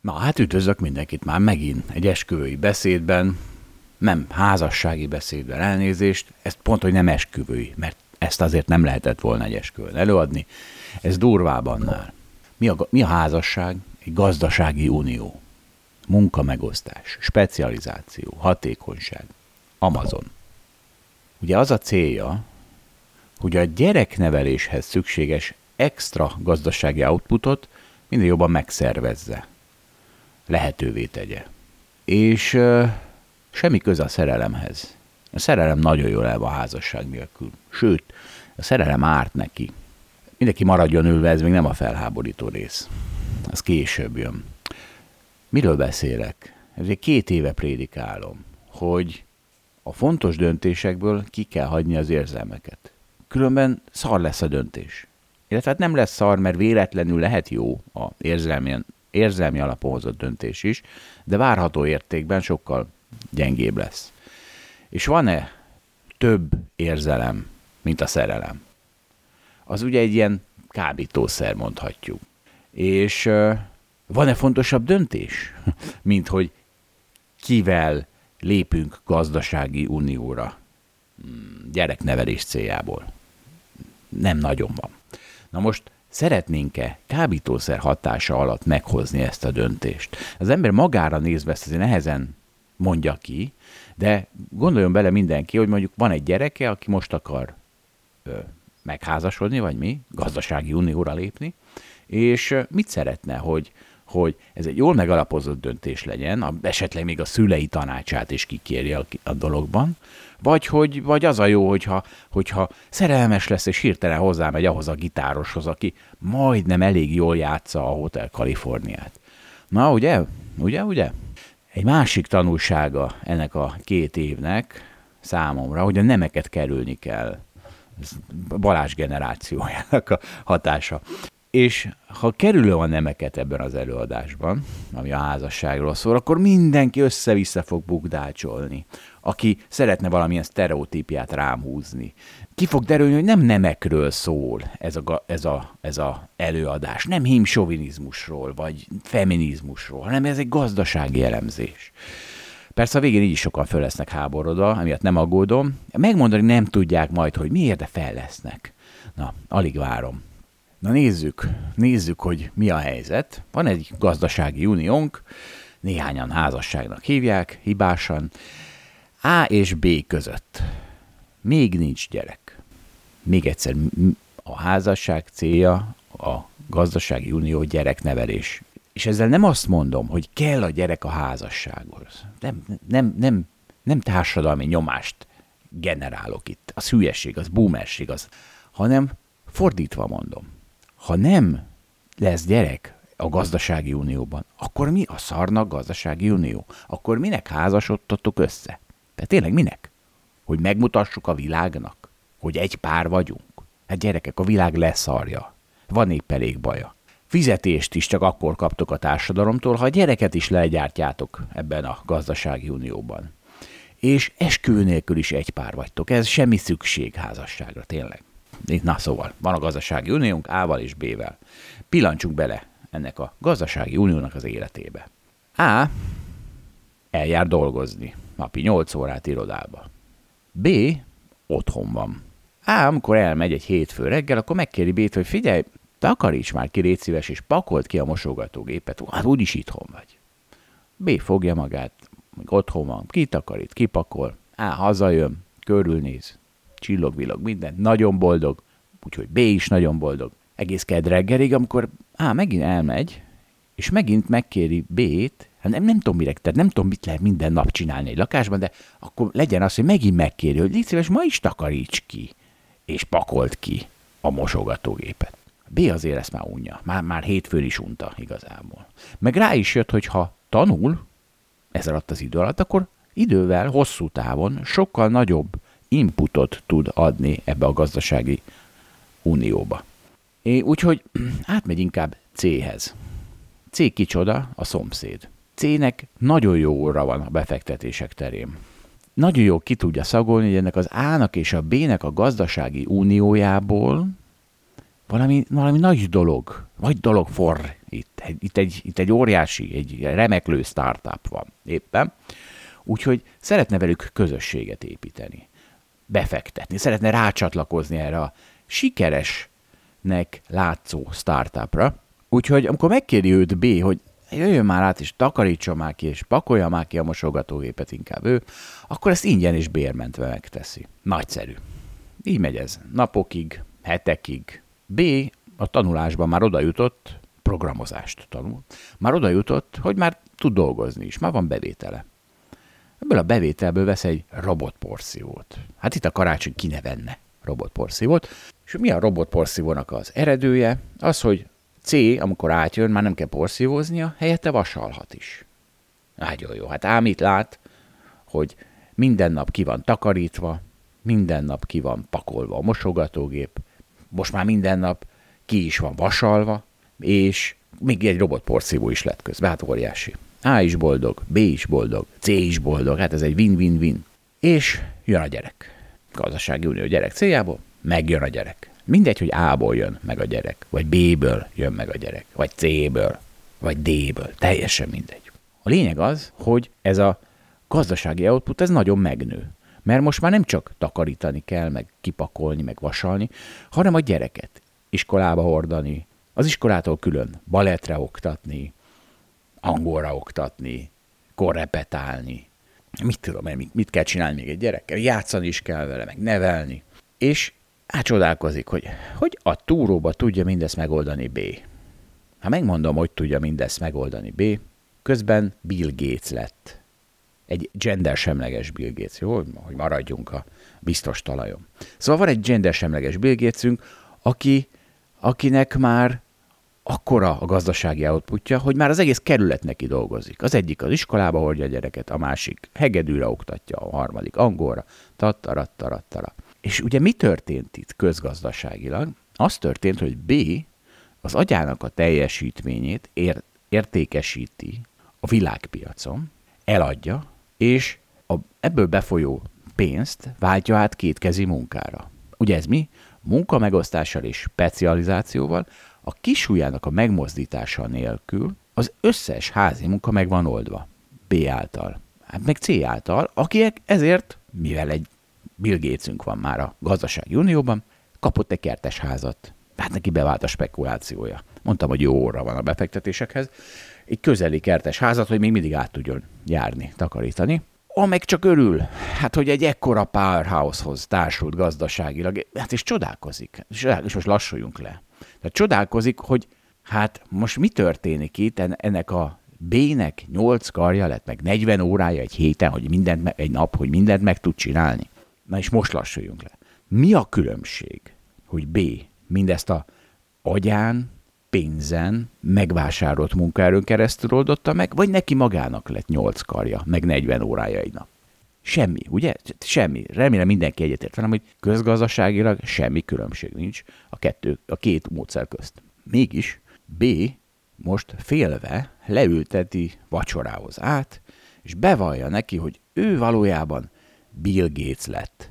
Na hát üdvözlök mindenkit már megint egy esküvői beszédben, nem házassági beszédben elnézést, ez pont, hogy nem esküvői, mert ezt azért nem lehetett volna egy esküvőn előadni, ez durvább annál. Mi a, mi a házasság? Egy gazdasági unió. Munkamegosztás, specializáció, hatékonyság, Amazon. Ugye az a célja, hogy a gyerekneveléshez szükséges extra gazdasági outputot minél jobban megszervezze, lehetővé tegye. És uh, semmi köze a szerelemhez. A szerelem nagyon jól el van házasság nélkül. Sőt, a szerelem árt neki. Mindenki maradjon ülve, ez még nem a felháborító rész. Az később jön. Miről beszélek? Ezért két éve prédikálom, hogy a fontos döntésekből ki kell hagyni az érzelmeket. Különben szar lesz a döntés. Illetve hát nem lesz szar, mert véletlenül lehet jó a érzelmi, érzelmi alapon hozott döntés is, de várható értékben sokkal gyengébb lesz. És van-e több érzelem, mint a szerelem? Az ugye egy ilyen kábítószer, mondhatjuk. És van-e fontosabb döntés, mint hogy kivel lépünk gazdasági unióra hmm, gyereknevelés céljából? Nem nagyon van. Na most szeretnénk-e kábítószer hatása alatt meghozni ezt a döntést? Az ember magára nézve ezt azért nehezen mondja ki, de gondoljon bele mindenki, hogy mondjuk van egy gyereke, aki most akar ö, megházasodni, vagy mi, gazdasági unióra lépni, és mit szeretne, hogy, hogy ez egy jól megalapozott döntés legyen, a, esetleg még a szülei tanácsát is kikéri a, a dologban, vagy, hogy, vagy az a jó, hogyha, hogyha szerelmes lesz, és hirtelen hozzámegy ahhoz a gitároshoz, aki majdnem elég jól játsza a Hotel Kaliforniát. Na, ugye? Ugye, ugye? Egy másik tanulsága ennek a két évnek számomra, hogy a nemeket kerülni kell. Ez Balázs generációjának a hatása. És ha kerülő a nemeket ebben az előadásban, ami a házasságról szól, akkor mindenki össze-vissza fog bukdácsolni, aki szeretne valamilyen sztereotípiát rám húzni. Ki fog derülni, hogy nem nemekről szól ez a, ez a, ez a előadás, nem hímsovinizmusról, vagy feminizmusról, hanem ez egy gazdasági elemzés. Persze a végén így is sokan föl lesznek háborodva, amiatt nem aggódom. Megmondani nem tudják majd, hogy miért, de fel lesznek. Na, alig várom. Na nézzük, nézzük, hogy mi a helyzet. Van egy gazdasági uniónk, néhányan házasságnak hívják, hibásan, A és B között. Még nincs gyerek. Még egyszer, a házasság célja a gazdasági unió gyereknevelés. És ezzel nem azt mondom, hogy kell a gyerek a házassághoz. Nem, nem, nem, nem társadalmi nyomást generálok itt. Az hülyeség, az boomerség, az, hanem fordítva mondom ha nem lesz gyerek a gazdasági unióban, akkor mi a szarnak gazdasági unió? Akkor minek házasodtatok össze? Tehát tényleg minek? Hogy megmutassuk a világnak, hogy egy pár vagyunk? Hát gyerekek, a világ leszarja. Van épp elég baja. Fizetést is csak akkor kaptok a társadalomtól, ha a gyereket is legyártjátok ebben a gazdasági unióban. És esküvő nélkül is egy pár vagytok. Ez semmi szükség házasságra, tényleg. Na szóval, van a gazdasági uniónk A-val és B-vel. Pillancsunk bele ennek a gazdasági uniónak az életébe. A eljár dolgozni, napi 8 órát irodába. B otthon van. A, amikor elmegy egy hétfő reggel, akkor megkéri B-t, hogy figyelj, takaríts már ki, légy szíves, és pakolt ki a mosogatógépet. Hát úgyis itthon vagy. B fogja magát, még otthon van, kitakarít, kipakol, A hazajön, körülnéz, csillog-villog, minden, nagyon boldog, úgyhogy B is nagyon boldog. Egész kedd reggelig, amikor á, megint elmegy, és megint megkéri B-t, hát nem, nem tudom mire, tehát nem tudom, mit lehet minden nap csinálni egy lakásban, de akkor legyen az, hogy megint megkéri, hogy légy szíves, ma is takaríts ki, és pakolt ki a mosogatógépet. B azért ezt már unja, már, már hétfőn is unta igazából. Meg rá is jött, hogy ha tanul ez alatt az idő alatt, akkor idővel, hosszú távon sokkal nagyobb inputot tud adni ebbe a gazdasági unióba. Úgyhogy átmegy inkább C-hez. C kicsoda? A szomszéd. C-nek nagyon jó óra van a befektetések terén. Nagyon jó ki tudja szagolni, hogy ennek az A-nak és a B-nek a gazdasági uniójából valami, valami nagy dolog, nagy dolog forr Itt, itt, egy, itt egy óriási, egy remeklő startup van éppen. Úgyhogy szeretne velük közösséget építeni, befektetni, szeretne rácsatlakozni erre a sikeresnek látszó startupra. Úgyhogy amikor megkéri őt B, hogy jöjjön már át, és takarítsa már ki, és pakolja már ki a mosogatógépet inkább ő, akkor ezt ingyen és bérmentve megteszi. Nagyszerű. Így megy ez. Napokig, hetekig. B a tanulásban már oda jutott, programozást tanul, már oda jutott, hogy már tud dolgozni is, már van bevétele. Ebből a bevételből vesz egy robotporszívót. Hát itt a karácsony ki ne venne robotporszívót. És mi a robotporszívónak az eredője? Az, hogy C, amikor átjön, már nem kell porszívóznia, helyette vasalhat is. Nagyon jó. Hát ám itt lát, hogy minden nap ki van takarítva, minden nap ki van pakolva a mosogatógép, most már minden nap ki is van vasalva, és még egy robotporszívó is lett közben, hát óriási. A is boldog, B is boldog, C is boldog, hát ez egy win-win-win. És jön a gyerek. Gazdasági unió gyerek céljából, megjön a gyerek. Mindegy, hogy A-ból jön meg a gyerek, vagy B-ből jön meg a gyerek, vagy C-ből, vagy D-ből, teljesen mindegy. A lényeg az, hogy ez a gazdasági output, ez nagyon megnő. Mert most már nem csak takarítani kell, meg kipakolni, meg vasalni, hanem a gyereket iskolába hordani, az iskolától külön balettre oktatni, angolra oktatni, korrepetálni, mit tudom én, mit, kell csinálni még egy gyerekkel, játszani is kell vele, meg nevelni. És átcsodálkozik, hogy hogy a túróba tudja mindezt megoldani B. Ha megmondom, hogy tudja mindezt megoldani B, közben Bill Gates lett. Egy gendersemleges Bill Gates, jó? Hogy maradjunk a biztos talajon. Szóval van egy gendersemleges Bill Gatesünk, aki, akinek már akkora a gazdasági outputja, hogy már az egész kerület neki dolgozik. Az egyik az iskolába hordja a gyereket, a másik hegedűre oktatja, a harmadik angolra, tattara, tattara. És ugye mi történt itt közgazdaságilag? Az történt, hogy B az agyának a teljesítményét ér- értékesíti a világpiacon, eladja, és a, ebből befolyó pénzt váltja át kétkezi munkára. Ugye ez mi? Munka megosztással és specializációval a kisujjának a megmozdítása nélkül az összes házi munka meg van oldva. B által. Hát meg C által, akiek ezért, mivel egy Bill Gatesünk van már a gazdasági unióban, kapott egy kertes házat. Hát neki bevált a spekulációja. Mondtam, hogy jó óra van a befektetésekhez. Egy közeli kertes házat, hogy még mindig át tudjon járni, takarítani. Ameg csak örül, hát hogy egy ekkora powerhouse-hoz társult gazdaságilag, hát és csodálkozik. És most lassuljunk le. Tehát csodálkozik, hogy hát most mi történik itt ennek a B-nek 8 karja lett, meg 40 órája egy héten, hogy mindent, egy nap, hogy mindent meg tud csinálni. Na és most lassuljunk le. Mi a különbség, hogy B mindezt a agyán, pénzen, megvásárolt munkaerőn keresztül oldotta meg, vagy neki magának lett 8 karja, meg 40 órája egy nap? Semmi, ugye? Semmi. Remélem mindenki egyetért velem, hogy közgazdaságilag semmi különbség nincs kettő, a két módszer közt. Mégis B most félve leülteti vacsorához át, és bevallja neki, hogy ő valójában Bill Gates lett.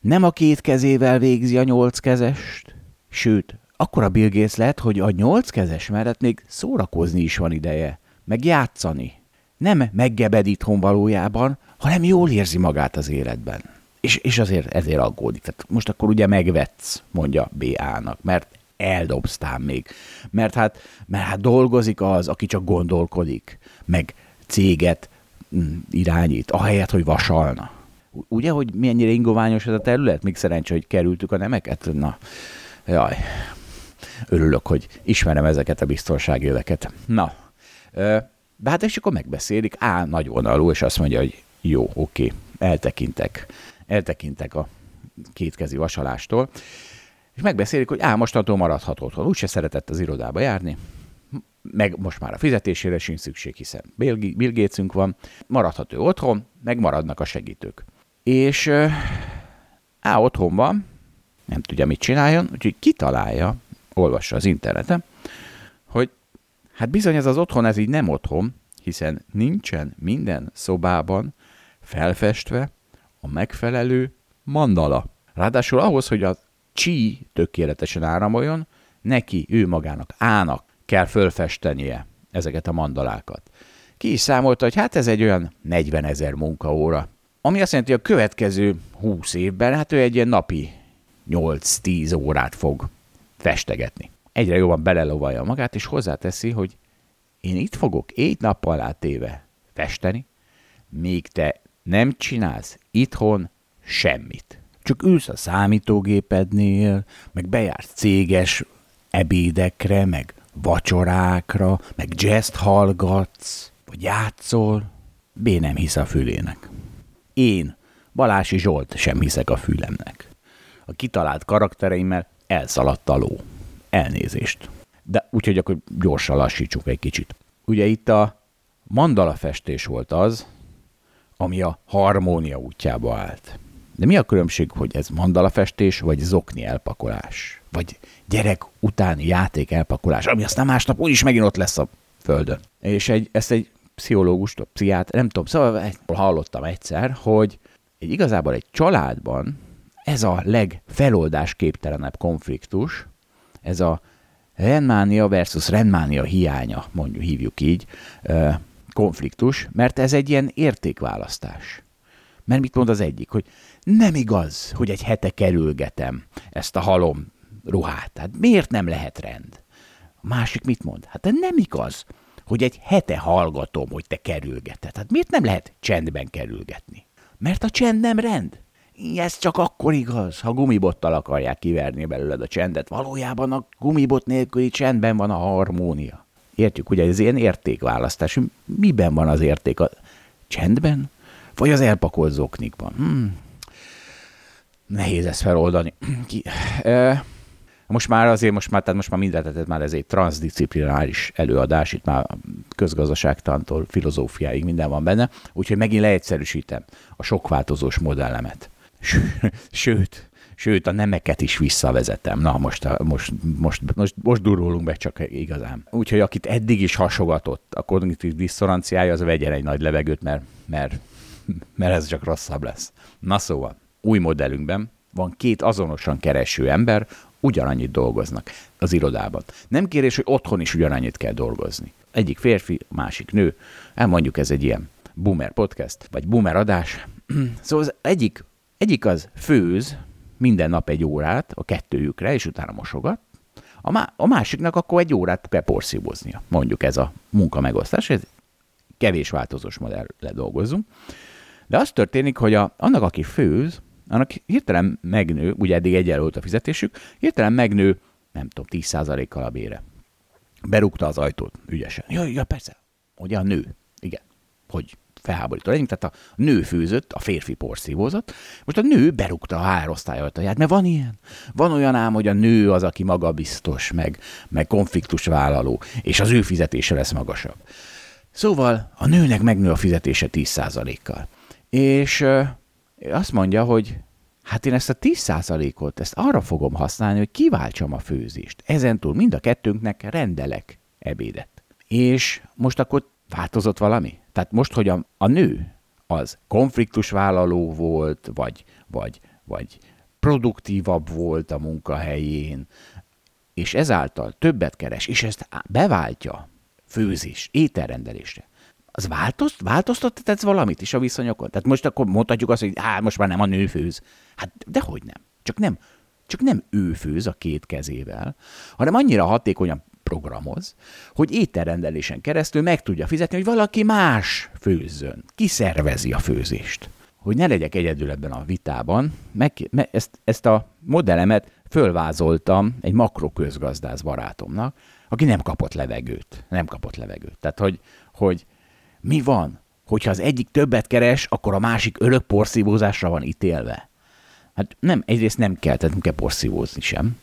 Nem a két kezével végzi a nyolc kezest, sőt, akkor a Bill Gates lett, hogy a nyolc kezes mellett még szórakozni is van ideje, meg játszani. Nem meggebed itthon valójában, hanem jól érzi magát az életben. És, és azért ezért aggódik. Tehát most akkor ugye megvetsz, mondja BA-nak, mert eldobztál még. Mert hát, mert hát dolgozik az, aki csak gondolkodik, meg céget mm, irányít, ahelyett, hogy vasalna. Ugye, hogy mennyire ingoványos ez a terület? Még szerencsé, hogy kerültük a nemeket? Na, jaj, örülök, hogy ismerem ezeket a biztonsági öveket. Na, de hát és akkor megbeszélik, á, nagy vonalú, és azt mondja, hogy jó, oké, eltekintek, eltekintek a kétkezi vasalástól, és megbeszélik, hogy á, mostantól maradhat otthon. Úgyse szeretett az irodába járni, meg most már a fizetésére sincs szükség, hiszen Bill Gatesünk van, maradhat ő otthon, meg maradnak a segítők. És á, otthon van, nem tudja, mit csináljon, úgyhogy kitalálja, olvassa az interneten, hogy hát bizony ez az otthon, ez így nem otthon, hiszen nincsen minden szobában felfestve a megfelelő mandala. Ráadásul ahhoz, hogy a csí tökéletesen áramoljon, neki, ő magának, ának kell fölfestenie ezeket a mandalákat. Ki is számolta, hogy hát ez egy olyan 40 ezer munkaóra, ami azt jelenti, hogy a következő 20 évben hát ő egy ilyen napi 8-10 órát fog festegetni. Egyre jobban belelovalja magát, és hozzáteszi, hogy én itt fogok egy nappal átéve festeni, míg te nem csinálsz itthon semmit. Csak ülsz a számítógépednél, meg bejársz céges ebédekre, meg vacsorákra, meg jazz hallgatsz, vagy játszol. B nem hisz a fülének. Én, Balási Zsolt sem hiszek a fülemnek. A kitalált karaktereimmel elszaladt a ló. Elnézést. De úgyhogy akkor gyorsan lassítsuk egy kicsit. Ugye itt a mandala festés volt az, ami a harmónia útjába állt. De mi a különbség, hogy ez mandalafestés, vagy zokni elpakolás? Vagy gyerek utáni játék elpakolás, ami aztán másnap úgyis megint ott lesz a földön. És egy, ezt egy pszichológust, pszichiát, nem tudom, szóval hallottam egyszer, hogy egy igazából egy családban ez a legfeloldásképtelenebb konfliktus, ez a renmánia versus renmánia hiánya, mondjuk hívjuk így, konfliktus, mert ez egy ilyen értékválasztás. Mert mit mond az egyik, hogy nem igaz, hogy egy hete kerülgetem ezt a halom ruhát. Tehát miért nem lehet rend? A másik mit mond? Hát nem igaz, hogy egy hete hallgatom, hogy te kerülgeted. Hát miért nem lehet csendben kerülgetni? Mert a csend nem rend. Ez csak akkor igaz, ha gumibottal akarják kiverni belőled a csendet. Valójában a gumibot nélküli csendben van a harmónia. Értjük, ugye ez ilyen értékválasztás. Miben van az érték? A csendben? Vagy az elpakolt zoknikban? Hmm. Nehéz ezt feloldani. Ki, e, most már azért, most már, tehát most már mindent, már ez egy transzdisziplináris előadás, itt már közgazdaságtantól filozófiáig minden van benne, úgyhogy megint leegyszerűsítem a sokváltozós modellemet. Sőt, sőt, a nemeket is visszavezetem. Na, most, most, most, most, most durulunk be csak igazán. Úgyhogy akit eddig is hasogatott a kognitív diszonanciája, az vegyen egy nagy levegőt, mert, mert, mert ez csak rosszabb lesz. Na szóval, új modellünkben van két azonosan kereső ember, ugyanannyit dolgoznak az irodában. Nem kérés, hogy otthon is ugyanannyit kell dolgozni. Egyik férfi, másik nő, elmondjuk ez egy ilyen boomer podcast, vagy boomer adás. szóval az egyik, egyik az főz minden nap egy órát a kettőjükre, és utána mosogat, a, má- a másiknak akkor egy órát kell porszívóznia. Mondjuk ez a munka megosztás, ez kevés változós modellre dolgozunk. De az történik, hogy a, annak, aki főz, annak hirtelen megnő, ugye eddig egyenlő a fizetésük, hirtelen megnő, nem tudom, 10%-kal a bére. Berúgta az ajtót ügyesen. Ja, ja, persze. Ugye a nő. Igen. Hogy felháborító legyünk, tehát a nő főzött, a férfi porszívózott, most a nő berúgta a hárosztály ajtaját, mert van ilyen. Van olyan ám, hogy a nő az, aki magabiztos, meg, meg konfliktusvállaló, és az ő fizetése lesz magasabb. Szóval a nőnek megnő a fizetése 10%-kal. És azt mondja, hogy hát én ezt a 10%-ot, ezt arra fogom használni, hogy kiváltsam a főzést. Ezentúl mind a kettőnknek rendelek ebédet. És most akkor változott valami? Tehát most, hogy a, a nő az konfliktusvállaló volt, vagy, vagy, vagy produktívabb volt a munkahelyén, és ezáltal többet keres, és ezt beváltja főzés, ételrendelésre az változt, változtat ez valamit is a viszonyokon? Tehát most akkor mondhatjuk azt, hogy hát most már nem a nő főz. Hát dehogy nem. Csak nem, csak nem ő főz a két kezével, hanem annyira hatékonyan programoz, hogy ételrendelésen keresztül meg tudja fizetni, hogy valaki más főzzön, kiszervezi a főzést. Hogy ne legyek egyedül ebben a vitában, meg, me, ezt, ezt a modellemet fölvázoltam egy makroközgazdász barátomnak, aki nem kapott levegőt. Nem kapott levegőt. Tehát, hogy, hogy mi van? Hogyha az egyik többet keres, akkor a másik örök porszívózásra van ítélve. Hát nem, egyrészt nem kell, tehát nem kell porszívózni sem.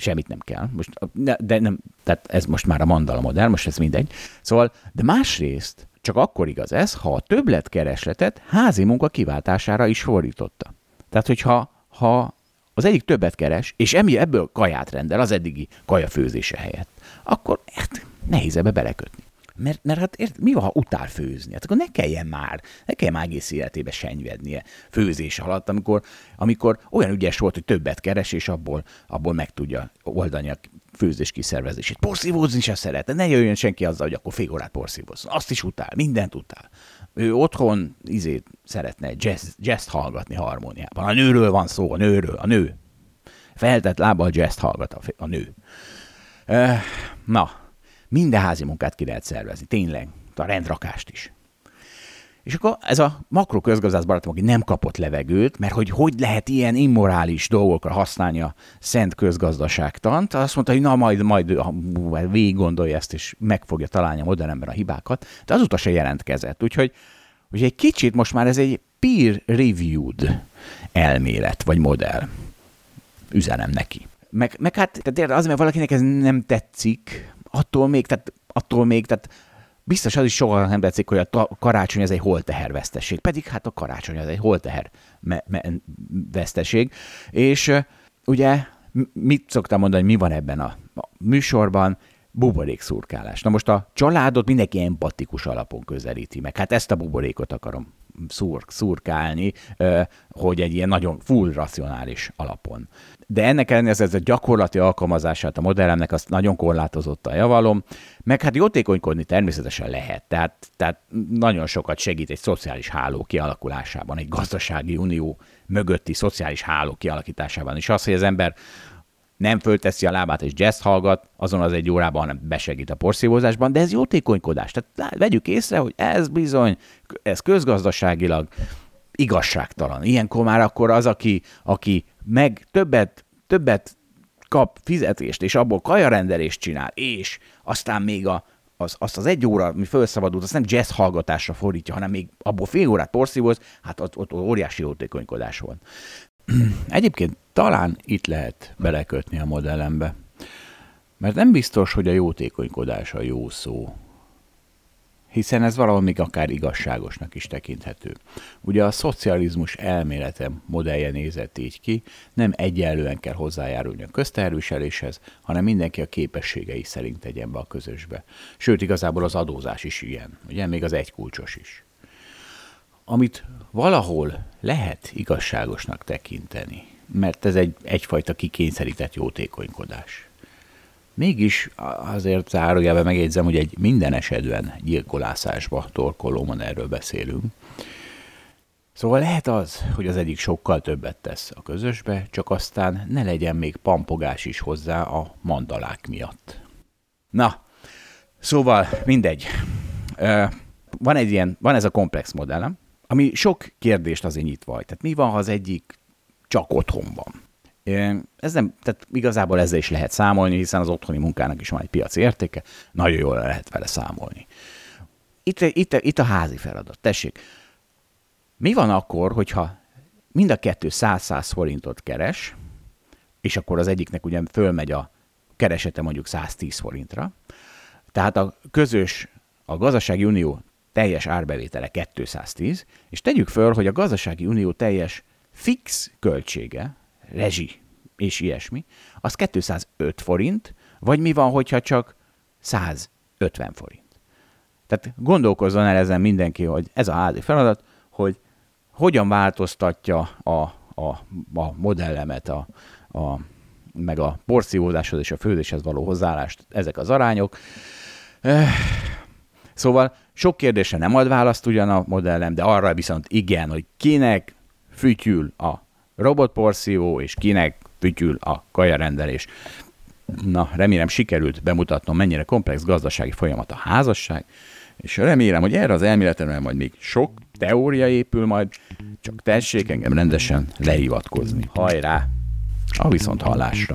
Semmit nem kell. Most, de nem, tehát ez most már a mandala modell, most ez mindegy. Szóval, de másrészt csak akkor igaz ez, ha a többletkeresletet házi munka kiváltására is fordította. Tehát, hogyha ha az egyik többet keres, és emi ebből kaját rendel az eddigi kajafőzése helyett, akkor hát, nehéz ebbe belekötni. Mert, mert hát ért, mi van, ha utál főzni? Hát akkor ne kelljen már, ne kelljen már egész életébe senyvednie főzés alatt, amikor, amikor olyan ügyes volt, hogy többet keres, és abból, abból meg tudja oldani a főzés kiszervezését. Porszívózni se szeret, ne jöjjön senki azzal, hogy akkor fél órát porszívózzon. Azt is utál, mindent utál. Ő otthon izét szeretne jazz, jazz hallgatni harmóniában. A nőről van szó, a nőről, a nő. Feltett lábbal jazz hallgat a, a nő. Na, minden házi munkát ki lehet szervezni, tényleg, a rendrakást is. És akkor ez a makro közgazdász barátom, aki nem kapott levegőt, mert hogy hogy lehet ilyen immorális dolgokra használni a szent közgazdaságtant, azt mondta, hogy na majd, majd végig gondolja ezt, és meg fogja találni a modern a hibákat, de azóta se jelentkezett. Úgyhogy, úgyhogy egy kicsit most már ez egy peer-reviewed elmélet, vagy modell. Üzenem neki. Meg, meg hát tehát az, mert valakinek ez nem tetszik, attól még, tehát, attól még, tehát biztos az is soha nem tetszik, hogy a karácsony ez egy holteher veszteség. Pedig hát a karácsony ez egy holteher veszteség. És ugye mit szoktam mondani, hogy mi van ebben a, a műsorban? Buborékszurkálás. Na most a családot mindenki empatikus alapon közelíti meg. Hát ezt a buborékot akarom szur, szurkálni, hogy egy ilyen nagyon full racionális alapon. De ennek ellenére ez a gyakorlati alkalmazását a modellemnek azt nagyon korlátozott a javalom, meg hát jótékonykodni természetesen lehet, tehát, tehát nagyon sokat segít egy szociális háló kialakulásában, egy gazdasági unió mögötti szociális háló kialakításában is az, hogy az ember nem fölteszi a lábát és jazz hallgat, azon az egy órában, hanem besegít a porszívózásban, de ez jótékonykodás. Tehát vegyük észre, hogy ez bizony, ez közgazdaságilag igazságtalan. Ilyenkor már akkor az, aki, aki meg többet, többet kap fizetést, és abból kajarendelést csinál, és aztán még a, az, azt az egy óra, mi felszabadult, azt nem jazz hallgatásra fordítja, hanem még abból fél órát porszívóz, hát ott, ott óriási jótékonykodás van. Egyébként talán itt lehet belekötni a modellembe, mert nem biztos, hogy a jótékonykodás a jó szó, hiszen ez valahol még akár igazságosnak is tekinthető. Ugye a szocializmus elmélete modellje nézett így ki, nem egyenlően kell hozzájárulni a közterviseléshez, hanem mindenki a képességei szerint tegyen be a közösbe. Sőt, igazából az adózás is ilyen, ugye még az egykulcsos is. Amit valahol lehet igazságosnak tekinteni, mert ez egy, egyfajta kikényszerített jótékonykodás. Mégis azért zárójelben megjegyzem, hogy egy minden esetben gyilkolászásba torkolóban erről beszélünk. Szóval lehet az, hogy az egyik sokkal többet tesz a közösbe, csak aztán ne legyen még pampogás is hozzá a mandalák miatt. Na, szóval mindegy. Van egy ilyen, van ez a komplex modellem, ami sok kérdést azért nyitva vagy. Tehát mi van, ha az egyik csak otthon van? Ez nem, tehát igazából ezzel is lehet számolni, hiszen az otthoni munkának is van egy piaci értéke, nagyon jól lehet vele számolni. Itt, itt, itt a házi feladat. Tessék, mi van akkor, hogyha mind a kettő 100-100 forintot keres, és akkor az egyiknek ugye fölmegy a keresete mondjuk 110 forintra, tehát a közös, a gazdasági unió teljes árbevétele 210, és tegyük föl, hogy a gazdasági unió teljes fix költsége, rezsi és ilyesmi, az 205 forint, vagy mi van, hogyha csak 150 forint. Tehát gondolkozzon el ezen mindenki, hogy ez a házi feladat, hogy hogyan változtatja a, a, a modellemet, a, a, meg a porszívódáshoz és a főzéshez való hozzáállást, ezek az arányok. Szóval sok kérdésre nem ad választ ugyan a modellem, de arra viszont igen, hogy kinek fütyül a robotporszívó, és kinek fütyül a kajarendelés. Na, remélem sikerült bemutatnom, mennyire komplex gazdasági folyamat a házasság, és remélem, hogy erre az elméletemre majd még sok teória épül majd, csak tessék engem rendesen lehivatkozni. Hajrá! A viszont hallásra!